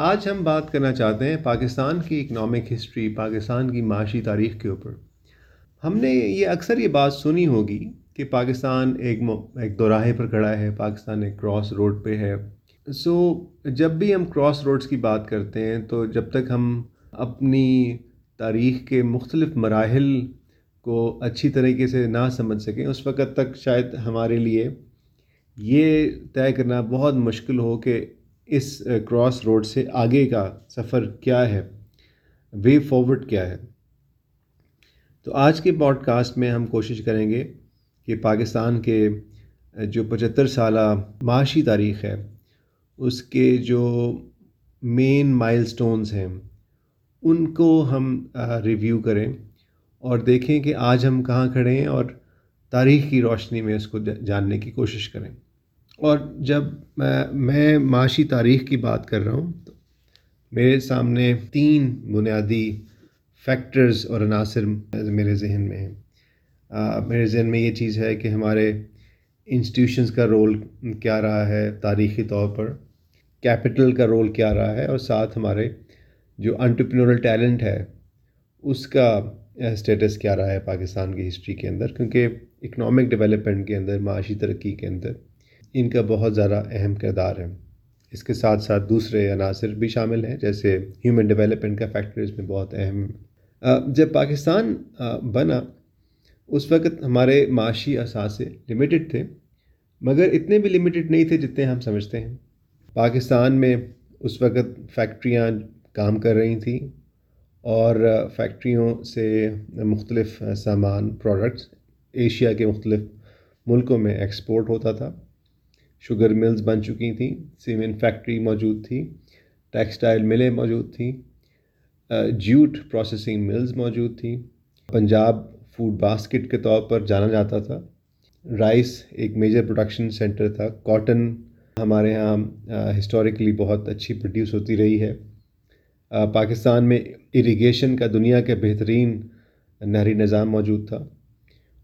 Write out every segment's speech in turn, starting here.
آج ہم بات کرنا چاہتے ہیں پاکستان کی اکنامک ہسٹری پاکستان کی معاشی تاریخ کے اوپر۔ ہم نے یہ اکثر یہ بات سنی ہوگی کہ پاکستان ایک ایک دوراہے پر کھڑا ہے، پاکستان ایک کراس روڈ پہ ہے۔ سو، جب بھی ہم کراس روڈس کی بات کرتے ہیں تو جب تک ہم اپنی تاریخ کے مختلف مراحل کو اچھی طریقے سے نہ سمجھ سکیں، اس وقت تک شاید ہمارے لیے یہ طے کرنا بہت مشکل ہو کہ اس کراس روڈ سے آگے کا سفر کیا ہے؟ وے فارورڈ کیا ہے؟ تو آج کے باڈ کاسٹ میں ہم کوشش کریں گے کہ پاکستان کے جو پچہتر سالہ معاشی تاریخ ہے، اس کے جو مین مائل سٹونز ہیں، ان کو ہم ریویو کریں اور دیکھیں کہ آج ہم کہاں کھڑے ہیں اور تاریخ کی روشنی میں اس کو جاننے کی کوشش کریں۔ اور جب میں معاشی تاریخ کی بات کر رہا ہوں، تو میرے سامنے تین بنیادی فیکٹرز اور عناصر میرے ذہن میں ہیں۔ میرے ذہن میں یہ چیز ہے کہ ہمارے انسٹیٹیوشنز کا رول کیا رہا ہے تاریخی طور پر کیپٹل کا رول کیا رہا ہے، اور ساتھ ہمارے جو انٹرپرینورل ٹیلنٹ ہے، اس کا اسٹیٹس کیا رہا ہے پاکستان کی ہسٹری کے اندر، کیونکہ اکنامک ڈیولپمنٹ کے اندر، معاشی ترقی کے اندر۔ ان کا بہت زیادہ اہم کردار ہے۔ اس کے ساتھ ساتھ دوسرے عناصر بھی شامل ہیں، جیسے ہیومن ڈیولپمنٹ کا فیکٹر اس میں بہت اہم ہے۔ جب پاکستان بنا، اس وقت ہمارے معاشی اثاثے لمیٹڈ تھے، مگر اتنے بھی لمیٹڈ نہیں تھے جتنے ہم سمجھتے ہیں۔ پاکستان میں اس وقت فیکٹریاں کام کر رہی تھیں اور فیکٹریوں سے مختلف سامان پروڈکٹس ایشیا کے مختلف ملکوں میں ایکسپورٹ ہوتا تھا۔ شوگر ملز بن چکی تھیں سیمنٹ فیکٹری موجود تھی، ٹیکسٹائل ملیں موجود تھیں جوٹ پروسیسنگ ملز موجود تھیں۔ پنجاب فوڈ باسکٹ کے طور پر جانا جاتا تھا۔ رائس ایک میجر پروڈکشن سینٹر تھا۔ کاٹن ہمارے یہاں ہسٹوریکلی بہت اچھی پروڈیوس ہوتی رہی ہے۔ پاکستان میں اریگیشن کا دنیا کے بہترین نہری نظام موجود تھا۔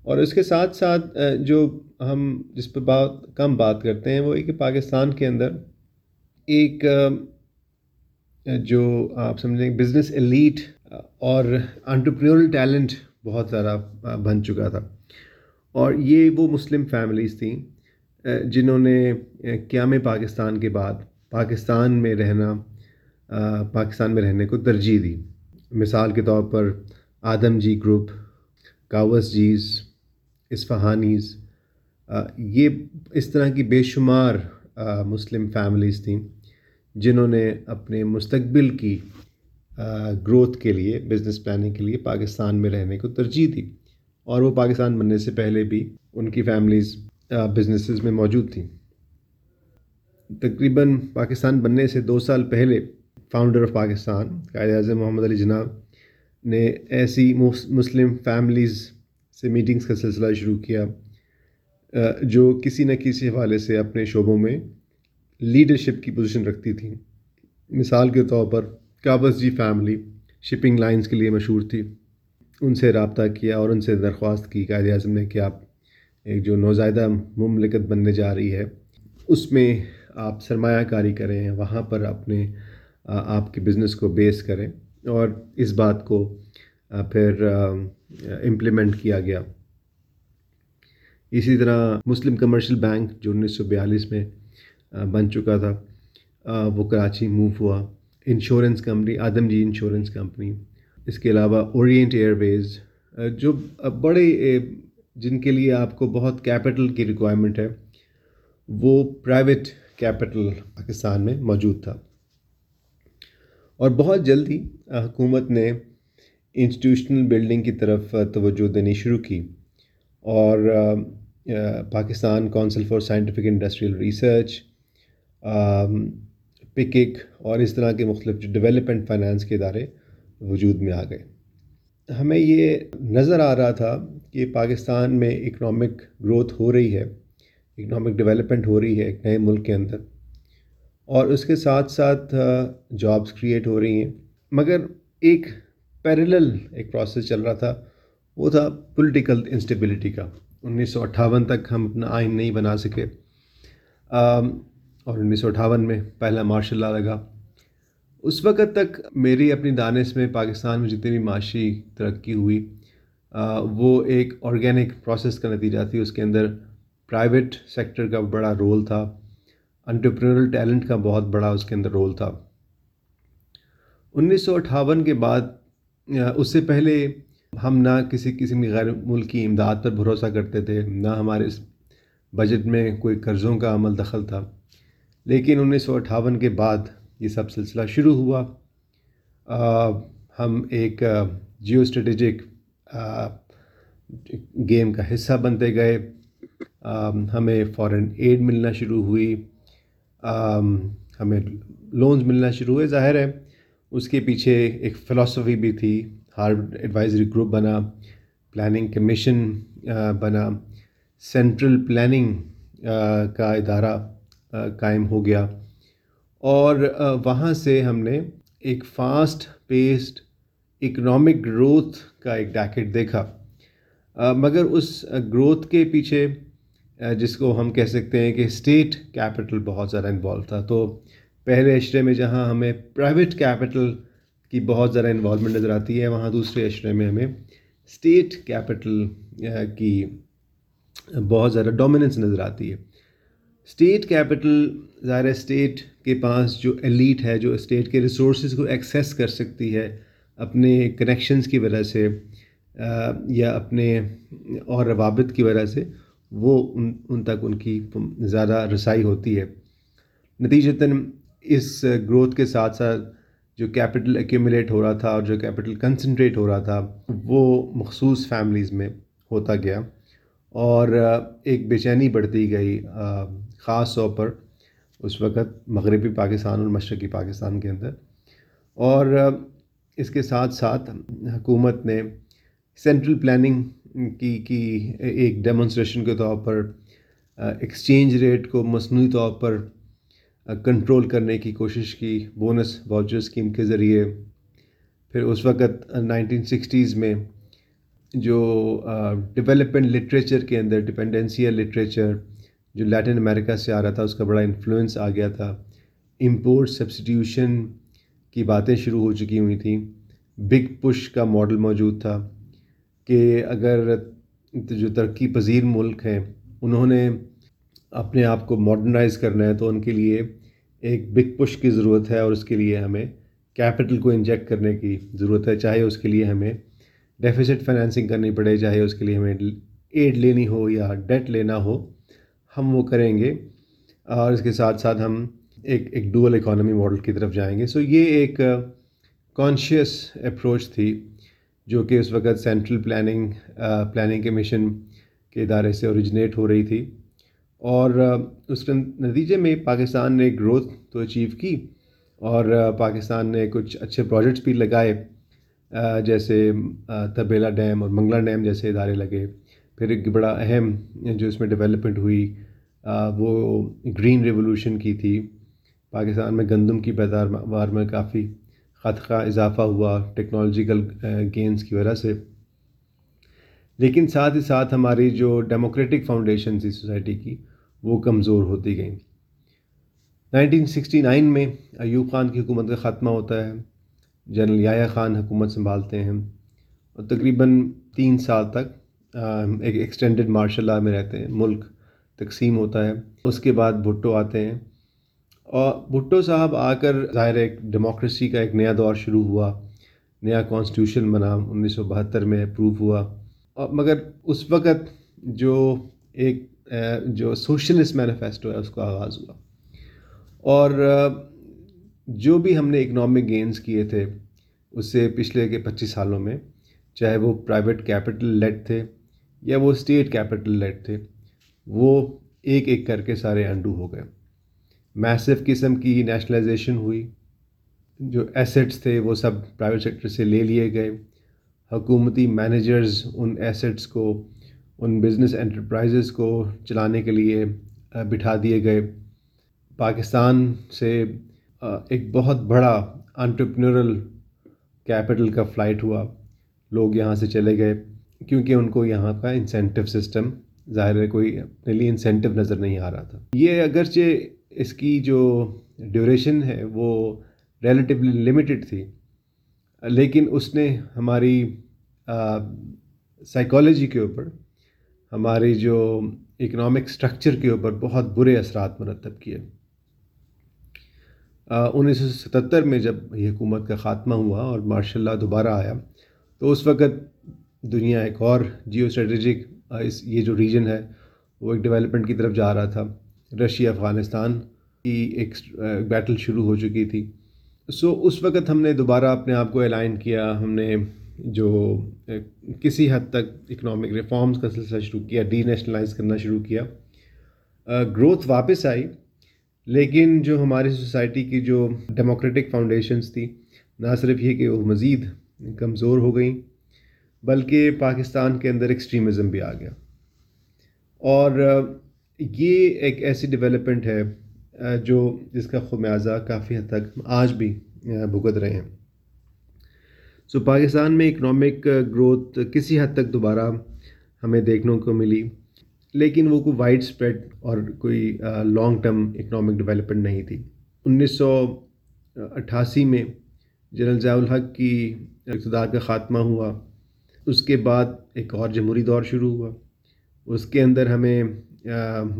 اور اس کے ساتھ ساتھ جو ہم جس پہ بات، کم بات کرتے ہیں، وہ کہ پاکستان کے اندر ایک جو آپ سمجھیں، بزنس ایلیٹ اور انٹرپرینورل ٹیلنٹ بہت زیادہ بن چکا تھا۔ اور یہ وہ مسلم فیملیز تھیں جنہوں نے قیام پاکستان کے بعد پاکستان میں رہنا پاکستان میں رہنے کو ترجیح دی۔ مثال کے طور پر آدم جی گروپ، کاوس جیز اصفہانیز یہ اس طرح کی بے شمار مسلم فیملیز تھیں جنہوں نے اپنے مستقبل کی گروتھ کے لیے، بزنس پلاننگ کے لیے پاکستان میں رہنے کو ترجیح دی۔ اور وہ پاکستان بننے سے پہلے بھی ان کی فیملیز بزنسز میں موجود تھیں۔ تقریباً پاکستان بننے سے دو سال پہلے فاؤنڈر آف پاکستان قائد اعظم محمد علی جناب، نے ایسی مسلم فیملیز سے میٹنگز کا سلسلہ شروع کیا جو کسی نہ کسی حوالے سے اپنے شعبوں میں لیڈرشپ کی پوزیشن رکھتی تھیں۔ مثال کے طور پر Cowasjee family shipping lines کے لیے مشہور تھی۔ ان سے رابطہ کیا اور ان سے درخواست کی قائد اعظم نے کہ آپ ایک جو نوزائیدہ مملکت بننے جا رہی ہے، اس میں آپ سرمایہ کاری کریں، وہاں پر اپنے آپ کے بزنس کو بیس کریں اور اس بات کو پھر امپلیمنٹ کیا گیا۔ اسی طرح مسلم کمرشل بینک جو انیس سو بیالیس میں بن چکا تھا وہ کراچی موو ہوا۔ Insurance company Adamjee insurance company اس کے علاوہ اورینٹ ایئر ویز جو بڑے جن کے لیے آپ کو بہت کیپٹل کی ریکوائرمنٹ ہے، وہ پرائیویٹ کیپٹل پاکستان میں موجود تھا۔ اور بہت جلدی حکومت نے انسٹیٹیوشنل بلڈنگ کی طرف توجہ دینی شروع کی اور Pakistan council for scientific industrial research پکک اور اس طرح کے مختلف جو ڈیولپمنٹ فائنانس کے ادارے وجود میں آ گئے۔ ہمیں یہ نظر آ رہا تھا کہ پاکستان میں اکنامک گروتھ ہو رہی ہے اکنامک ڈیولپمنٹ ہو رہی ہے ایک نئے ملک کے اندر اور اس کے ساتھ ساتھ جابس کریٹ ہو رہی ہیں۔ مگر ایک پیرلل ایک پروسیس چل رہا تھا، وہ تھا پولیٹیکل انسٹیبلٹی کا۔ انیس سو اٹھاون تک ہم اپنا آئین نہیں بنا سکے۔ اور انیس سو اٹھاون میں پہلا مارشل لا لگا۔ اس وقت تک میری اپنی دانش میں پاکستان میں جتنی بھی معاشی ترقی ہوئی وہ ایک آرگینک پروسیس کا نتیجہ تھی۔ اس کے اندر پرائیویٹ سیکٹر کا بڑا رول تھا۔ انٹرپرینرل ٹیلنٹ کا بہت بڑا اس کے اندر رول تھا۔ انیس سو اٹھاون کے بعد اس سے پہلے ہم نہ کسی قسم کی غیر ملکی امداد پر بھروسہ کرتے تھے، نہ ہمارے اس بجٹ میں کوئی قرضوں کا عمل دخل تھا۔ لیکن انیس سو اٹھاون کے بعد یہ سب سلسلہ شروع ہوا۔ ہم ایک جیو اسٹریٹجک گیم کا حصہ بنتے گئے۔ ہمیں فورن ایڈ ملنا شروع ہوئی۔ ہمیں لونز ملنا شروع ہوئے، ظاہر ہے۔ اس کے پیچھے ایک فلاسفی بھی تھی ہارڈ ایڈوائزری گروپ بنا پلاننگ کمیشن بنا سینٹرل پلاننگ کا ادارہ قائم ہو گیا۔ اور وہاں سے ہم نے ایک فاسٹ پیسڈ اکنامک گروتھ کا ایک ڈیکٹ دیکھا۔ مگر اس گروتھ کے پیچھے جس کو ہم کہہ سکتے ہیں کہ اسٹیٹ کیپٹل بہت زیادہ انوالو تھا۔ تو پہلے اشرے میں جہاں ہمیں پرائیویٹ کیپٹل کی بہت زیادہ انوالومنٹ نظر آتی ہے، وہاں دوسرے اشرے میں ہمیں اسٹیٹ کیپٹل کی بہت زیادہ ڈومیننس نظر آتی ہے۔ اسٹیٹ کیپٹل ظاہر اسٹیٹ کے پاس جو ایلیٹ ہے، جو اسٹیٹ کے ریسورسز کو ایکسیس کر سکتی ہے اپنے کنیکشنز کی وجہ سے یا اپنے اور روابط کی وجہ سے، وہ ان ان تک ان کی زیادہ رسائی ہوتی ہے۔ نتیجتاً اس گروتھ کے ساتھ ساتھ جو کیپٹل ایکومولیٹ ہو رہا تھا اور جو کیپٹل کنسنٹریٹ ہو رہا تھا، وہ مخصوص فیملیز میں ہوتا گیا اور ایک بے چینی بڑھتی گئی خاص طور پر اس وقت مغربی پاکستان اور مشرقی پاکستان کے اندر اور اس کے ساتھ ساتھ حکومت نے سینٹرل پلاننگ کی کی ایک ڈیمونسٹریشن کے طور پر ایکسچینج ریٹ کو مصنوعی طور پر کنٹرول کرنے کی کوشش کی، بونس واؤچر اسکیم کے ذریعے۔ پھر اس وقت نائنٹین سکسٹیز میں جو ڈیولپمنٹ لٹریچر کے اندر ڈپینڈنسیل لٹریچر جو لیٹن امریکہ سے آ رہا تھا، اس کا بڑا انفلوئنس آ گیا تھا۔ امپورٹ سبسٹیوشن کی باتیں شروع ہو چکی ہوئی تھیں۔ بگ پش کا ماڈل موجود تھا کہ اگر جو ترقی پذیر ملک ہیں، انہوں نے اپنے آپ کو ماڈرنائز کرنا ہے تو ان کے لیے ایک بگ پش کی ضرورت ہے اور اس کے لیے ہمیں کیپٹل کو انجیکٹ کرنے کی ضرورت ہے۔ چاہے اس کے لیے ہمیں ڈیفیسٹ فائنینسنگ کرنی پڑے، چاہے اس کے لیے ہمیں ایڈ لینی ہو یا ڈیٹ لینا ہو، ہم وہ کریں گے اور اس کے ساتھ ساتھ ہم ایک ایک ڈول اکانومی ماڈل کی طرف جائیں گے۔ سو یہ ایک uh, کانشیس اپروچ تھی جو کہ اس وقت سینٹرل پلاننگ پلاننگ کمیشن کے ادارے سے اوریجنیٹ ہو رہی تھی۔ اور اس کے نتیجے میں پاکستان نے گروتھ تو اچیو کی اور پاکستان نے کچھ اچھے پروجیکٹس بھی لگائے جیسے تبیلا ڈیم اور منگلا ڈیم جیسے ادارے لگے۔ پھر ایک بڑا اہم جو اس میں ڈیولپمنٹ ہوئی وہ گرین ریولوشن کی تھی۔ پاکستان میں گندم کی پیداوار میں کافی خطقہ اضافہ ہوا ٹیکنالوجیکل گینز کی وجہ سے۔ لیکن ساتھ ہی ساتھ ہماری جو ڈیموکریٹک فاؤنڈیشن تھی سوسائٹی کی وہ کمزور ہوتی گئیں۔ نائنٹین سکسٹی نائن میں ایوب خان کی حکومت کا خاتمہ ہوتا ہے۔ جنرل یایا خان حکومت سنبھالتے ہیں۔ اور تقریباً تین سال تک ایک ایکسٹینڈڈ مارشل لا میں رہتے ہیں۔ ملک تقسیم ہوتا ہے۔ اس کے بعد بھٹو آتے ہیں۔ اور بھٹو صاحب آ کر ظاہر ایک ڈیموکریسی کا ایک نیا دور شروع ہوا۔ نیا کانسٹیٹیوشن بنا۔ انیس سو بہتر میں اپروو ہوا۔ اور مگر اس وقت جو ایک جو سوشلسٹ مینیفیسٹو ہے، اس کو آغاز ہوا۔ اور جو بھی ہم نے اکنامک گینز کیے تھے، اس سے پچھلے کے پچیس سالوں میں، چاہے وہ پرائیویٹ کیپٹل لیٹ تھے یا وہ اسٹیٹ کیپٹل لیٹ تھے، وہ ایک ایک کر کے سارے انڈو ہو گئے۔ میسو قسم کی نیشنلائزیشن ہوئی۔ جو ایسٹس تھے، وہ سب پرائیویٹ سیکٹر سے لے لیے گئے۔ حکومتی مینیجرز ان ایسٹس کو ان بزنس انٹرپرائزز کو چلانے کے لیے بٹھا دیے گئے۔ پاکستان سے ایک بہت بڑا انٹرپنرل کیپٹل کا فلائٹ ہوا۔ لوگ یہاں سے چلے گئے، کیونکہ ان کو یہاں کا انسینٹو سسٹم ظاہر ہے کوئی اپنے لیے انسینٹو نظر نہیں آ رہا تھا۔ یہ اگرچہ اس کی جو ڈیوریشن ہے، وہ ریلیٹیولی لمیٹڈ تھی، لیکن اس نے ہماری سائیکالوجی کے اوپر ہماری جو اکنامک سٹرکچر کے اوپر بہت برے اثرات مرتب کیے۔ انیس سو ستتر میں جب یہ حکومت کا خاتمہ ہوا اور ماشاء اللہ دوبارہ آیا، تو اس وقت دنیا ایک اور جیو اسٹریٹجک اس، یہ جو ریجن ہے، وہ ایک ڈیولپمنٹ کی طرف جا رہا تھا۔ رشیا، افغانستان کی ایک بیٹل شروع ہو چکی تھی۔ سو اس وقت ہم نے دوبارہ اپنے آپ کو الائن کیا، ہم نے جو کسی حد تک اکنامک ریفارمز کا سلسلہ شروع کیا ڈی نیشنلائز کرنا شروع کیا گروتھ واپس آئی، لیکن جو ہماری سوسائٹی کی جو ڈیموکریٹک فاؤنڈیشنز تھی، نہ صرف یہ کہ وہ مزید کمزور ہو گئیں، بلکہ پاکستان کے اندر ایکسٹریمزم بھی آ گیا۔ اور یہ ایک ایسی ڈیولپمنٹ ہے جو جس کا خمیازہ کافی حد تک آج بھی بھگت رہے ہیں۔ سو پاکستان میں اکنامک گروتھ کسی حد تک دوبارہ ہمیں دیکھنے کو ملی، لیکن وہ کوئی وائڈ اسپریڈ اور کوئی لانگ ٹرم اکنامک ڈیولپمنٹ نہیں تھی۔ انیس سو اٹھاسی میں جنرل ضیاء الحق کی اقتدار کا خاتمہ ہوا، اس کے بعد ایک اور جمہوری دور شروع ہوا۔ اس کے اندر ہمیں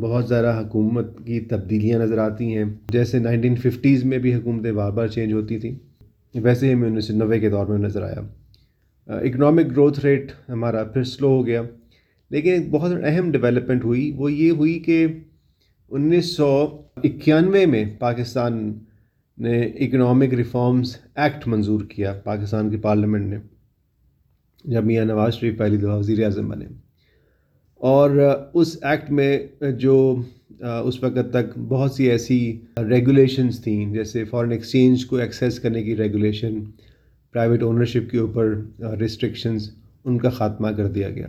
بہت زیادہ حکومت کی تبدیلیاں نظر آتی ہیں، جیسے نائنٹین ففٹیز میں بھی حکومتیں بار بار چینج ہوتی تھیں۔ ویسے ہی ہمیں انیس سو نوے کے دور میں نظر آیا۔ اکنامک گروتھ ریٹ ہمارا پھر سلو ہو گیا۔ لیکن ایک بہت اہم ڈیولپمنٹ ہوئی، وہ یہ ہوئی کہ انیس سو اکیانوے میں پاکستان نے اکنامک ریفارمز ایکٹ منظور کیا، پاکستان کی پارلیمنٹ نے۔ جب میاں نواز شریف پہلی دفعہ وزیر اعظم بنے۔ اور اس ایکٹ میں جو اس وقت تک بہت سی ایسی ریگولیشنس تھیں، جیسے فارن ایکسچینج کو ایکسیس کرنے کی ریگولیشن پرائیویٹ اونرشپ کے اوپر ریسٹرکشنز ان کا خاتمہ کر دیا گیا۔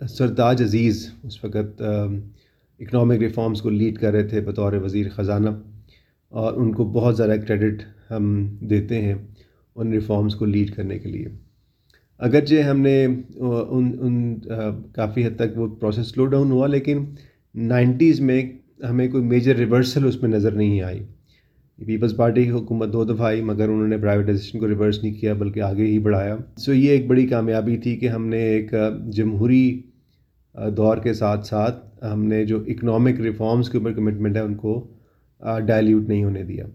سرتاج عزیز اس وقت اکنامک ریفارمز کو لیڈ کر رہے تھے بطور وزیر خزانہ، اور ان کو بہت زیادہ کریڈٹ ہم دیتے ہیں ان ریفارمز کو لیڈ کرنے کے لیے۔ اگرچہ ہم نے ان ان کافی حد تک وہ پروسیس سلو ڈاؤن ہوا، لیکن نائنٹیز میں ہمیں کوئی میجر ریورسل اس میں نظر نہیں آئی۔ پیپلز پارٹی کی حکومت دو دفعہ آئی، مگر انہوں نے پرائیویٹائزیشن کو ریورس نہیں کیا، بلکہ آگے ہی بڑھایا۔ سو یہ ایک بڑی کامیابی تھی کہ ہم نے ایک جمہوری دور کے ساتھ ساتھ ہم نے جو اکنامک ریفارمز کے اوپر کمٹمنٹ ہے ان کو ڈائلیوٹ نہیں ہونے دیا۔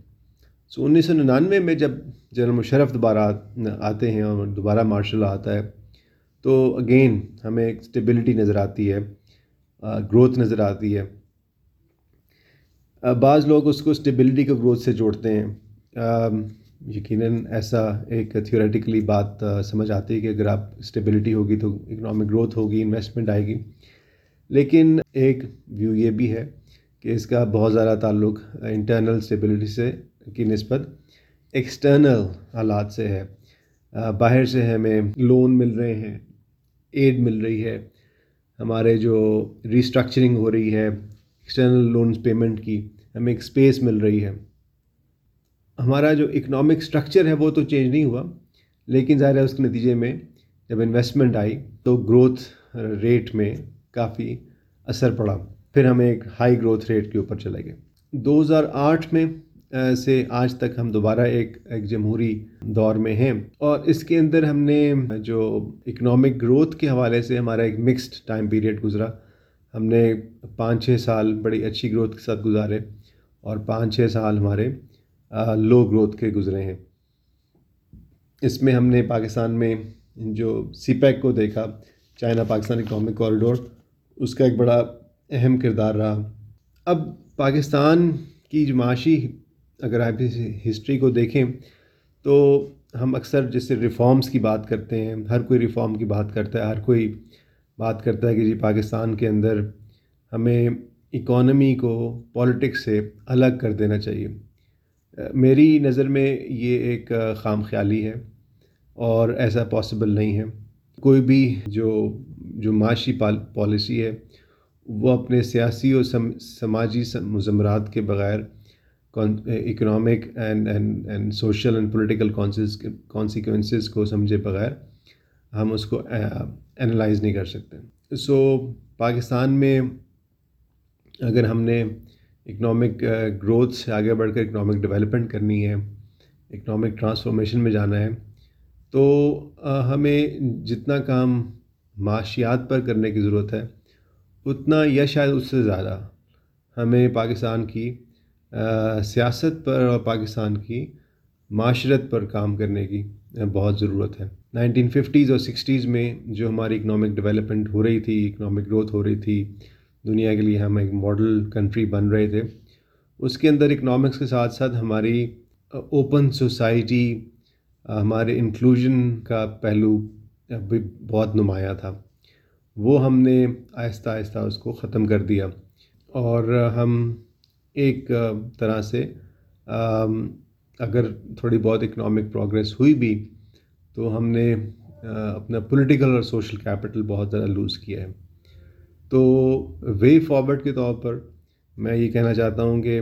سو انیس سو ننانوے میں جب جنرل مشرف دوبارہ آتے ہیں اور دوبارہ مارشل آتا ہے، تو اگین ہمیں ایک اسٹیبلٹی نظر آتی ہے گروتھ نظر آتی ہے۔ بعض لوگ اس کو اسٹیبلٹی کے گروتھ سے جوڑتے ہیں۔ یقیناً ایسا ایک تھیوریٹیکلی بات سمجھ آتی ہے کہ اگر آپ اسٹیبلٹی ہوگی تو اکنامک گروتھ ہوگی انویسٹمنٹ آئے گی۔ لیکن ایک ویو یہ بھی ہے کہ اس کا بہت زیادہ تعلق انٹرنل اسٹیبلٹی سے کی نسبت ایکسٹرنل حالات سے ہے۔ باہر سے ہمیں لون مل رہے ہیں ایڈ مل رہی ہے۔ ہمارے جو ریسٹرکچرنگ ہو رہی ہے ایکسٹرنل لونز پیمنٹ کی ہمیں ایک اسپیس مل رہی ہے۔ ہمارا جو اکنامک اسٹرکچر ہے وہ تو چینج نہیں ہوا، لیکن ظاہر ہے اس کے نتیجے میں جب انویسٹمنٹ آئی تو گروتھ ریٹ میں کافی اثر پڑا۔ پھر ہمیں ایک ہائی گروتھ ریٹ کے اوپر چلے گئے۔ دو ہزار آٹھ میں سے آج تک ہم دوبارہ ایک ایک جمہوری دور میں ہیں۔ اور اس کے اندر ہم نے جو اکنامک گروتھ کے حوالے سے ہمارا ایک مکسڈ ٹائم پیریڈ گزرا۔ ہم نے پانچ چھ سال بڑی اچھی گروتھ کے ساتھ گزارے اور پانچ چھ سال ہمارے لو گروتھ کے گزرے ہیں۔ اس میں ہم نے پاکستان میں جو سی پیک کو دیکھا، چائنا پاکستان اکنامک کوریڈور اس کا ایک بڑا اہم کردار رہا۔ اب پاکستان کی جو معاشی، اگر آپ ہسٹری کو دیکھیں، تو ہم اکثر جیسے ریفارمز کی بات کرتے ہیں، ہر کوئی ریفارم کی بات کرتا ہے، ہر کوئی بات کرتا ہے کہ جی پاکستان کے اندر ہمیں اکانومی کو پولیٹکس سے الگ کر دینا چاہیے۔ میری نظر میں یہ ایک خام خیالی ہے اور ایسا پاسبل نہیں ہے۔ کوئی بھی جو جو معاشی پالیسی ہے، وہ اپنے سیاسی اور سماجی مضمرات کے بغیر economic and and and social and political consequences کو سمجھے بغیر ہم اس کو انالائز نہیں کر سکتے۔ سو پاکستان میں اگر ہم نے اکنامک گروتھ uh, سے آگے بڑھ کر اکنامک ڈیولپمنٹ کرنی ہے اکنامک ٹرانسفارمیشن میں جانا ہے، تو uh, ہمیں جتنا کام معاشیات پر کرنے کی ضرورت ہے، اتنا یا شاید اس سے زیادہ ہمیں پاکستان کی uh, سیاست پر اور پاکستان کی معاشرت پر کام کرنے کی بہت ضرورت ہے۔ نائنٹین ففٹیز اور سکسٹیز میں جو ہماری اکنامک ڈیولپمنٹ ہو رہی تھی اکنامک گروتھ ہو رہی تھی، دنیا کے لیے ہم ایک ماڈل کنٹری بن رہے تھے۔ اس کے اندر اکنامکس کے ساتھ ساتھ ہماری اوپن سوسائٹی ہمارے انکلوژن کا پہلو بھی بہت نمایاں تھا۔ وہ ہم نے آہستہ آہستہ اس کو ختم کر دیا۔ اور ہم ایک طرح سے اگر تھوڑی بہت اکنامک پروگریس ہوئی بھی تو ہم نے اپنا پولیٹیکل اور سوشل کیپٹل بہت زیادہ لوز کیا ہے۔ تو وے فارورڈ کے طور پر میں یہ کہنا چاہتا ہوں کہ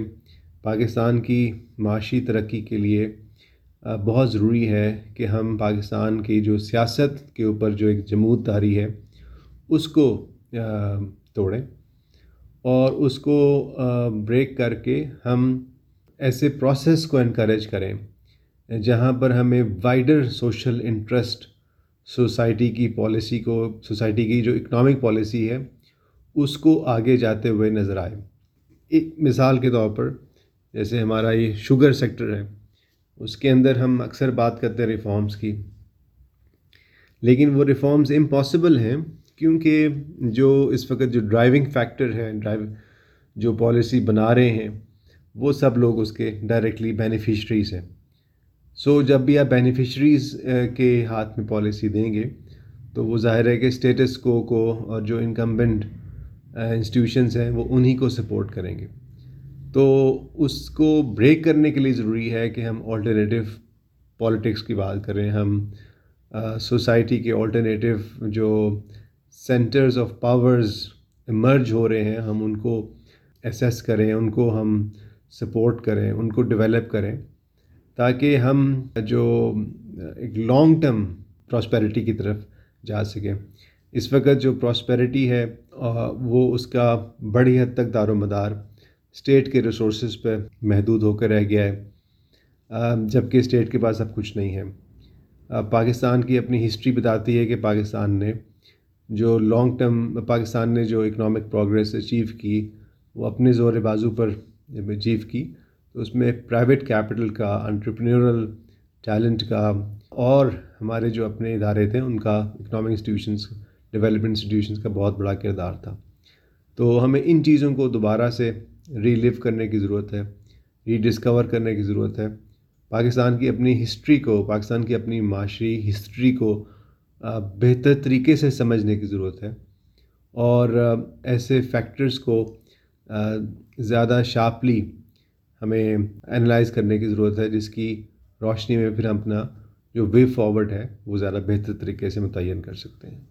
پاکستان کی معاشی ترقی کے لیے بہت ضروری ہے کہ ہم پاکستان کی جو سیاست کے اوپر جو ایک جمود داری ہے، اس کو توڑیں اور اس کو بریک کر کے ہم ایسے پروسیس کو انکریج کریں۔ جہاں پر ہمیں وائڈر سوشل انٹرسٹ سوسائٹی کی پالیسی کو سوسائٹی کی جو اکنامک پالیسی ہے، اس کو آگے جاتے ہوئے نظر آئے۔ ایک مثال کے طور پر، جیسے ہمارا یہ شوگر سیکٹر ہے، اس کے اندر ہم اکثر بات کرتے ہیں ریفارمس کی۔ لیکن وہ ریفارمز امپاسبل ہیں، کیونکہ جو اس وقت جو ڈرائیونگ فیکٹر ہے ڈرائیو جو پالیسی بنا رہے ہیں، وہ سب لوگ اس کے ڈائریکٹلی بینیفیشریز ہیں۔ سو جب بھی آپ بینیفیشریز کے ہاتھ میں پالیسی دیں گے، تو وہ ظاہر ہے کہ اسٹیٹس کو کو اور جو انکمبنٹ انسٹیٹیوشنس ہیں، وہ انہی کو سپورٹ کریں گے۔ تو اس کو بریک کرنے کے لیے ضروری ہے کہ ہم آلٹرنیٹیو پالیٹکس کی بات کریں۔ ہم سوسائٹی کے آلٹرنیٹیو جو سینٹرز آف پاورز ایمرج ہو رہے ہیں، ہم ان کو اسیس کریں، ان کو ہم سپورٹ کریں، ان کو ڈیولپ کریں۔ تاکہ ہم جو ایک لانگ ٹرم پراسپیرٹی کی طرف جا سکیں۔ اس وقت جو پراسپیرٹی ہے وہ اس کا بڑی حد تک دار و مدار اسٹیٹ کے ریسورسز پہ محدود ہو کر رہ گیا ہے۔ جبکہ اسٹیٹ کے پاس اب کچھ نہیں ہے۔ پاکستان کی اپنی ہسٹری بتاتی ہے کہ پاکستان نے جو لانگ ٹرم پاکستان نے جو اکنامک پروگریس اچیو کی، وہ اپنے زور بازو پر اچیو کی۔ تو اس میں پرائیویٹ کیپٹل کا انٹرپرینورل ٹیلنٹ کا اور ہمارے جو اپنے ادارے تھے، ان کا اکنامک انسٹیٹیوشنس ڈیولپمنٹ انسٹیٹیوشنس کا بہت بڑا کردار تھا۔ تو ہمیں ان چیزوں کو دوبارہ سے ری لیو کرنے کی ضرورت ہے ری ڈسکور کرنے کی ضرورت ہے۔ پاکستان کی اپنی ہسٹری کو، پاکستان کی اپنی معاشری ہسٹری کو بہتر طریقے سے سمجھنے کی ضرورت ہے۔ اور ایسے فیکٹرز کو زیادہ شارپلی ہمیں انالائز کرنے کی ضرورت ہے، جس کی روشنی میں پھر ہم اپنا جو وے فارورڈ ہے، وہ زیادہ بہتر طریقے سے متعین کر سکتے ہیں۔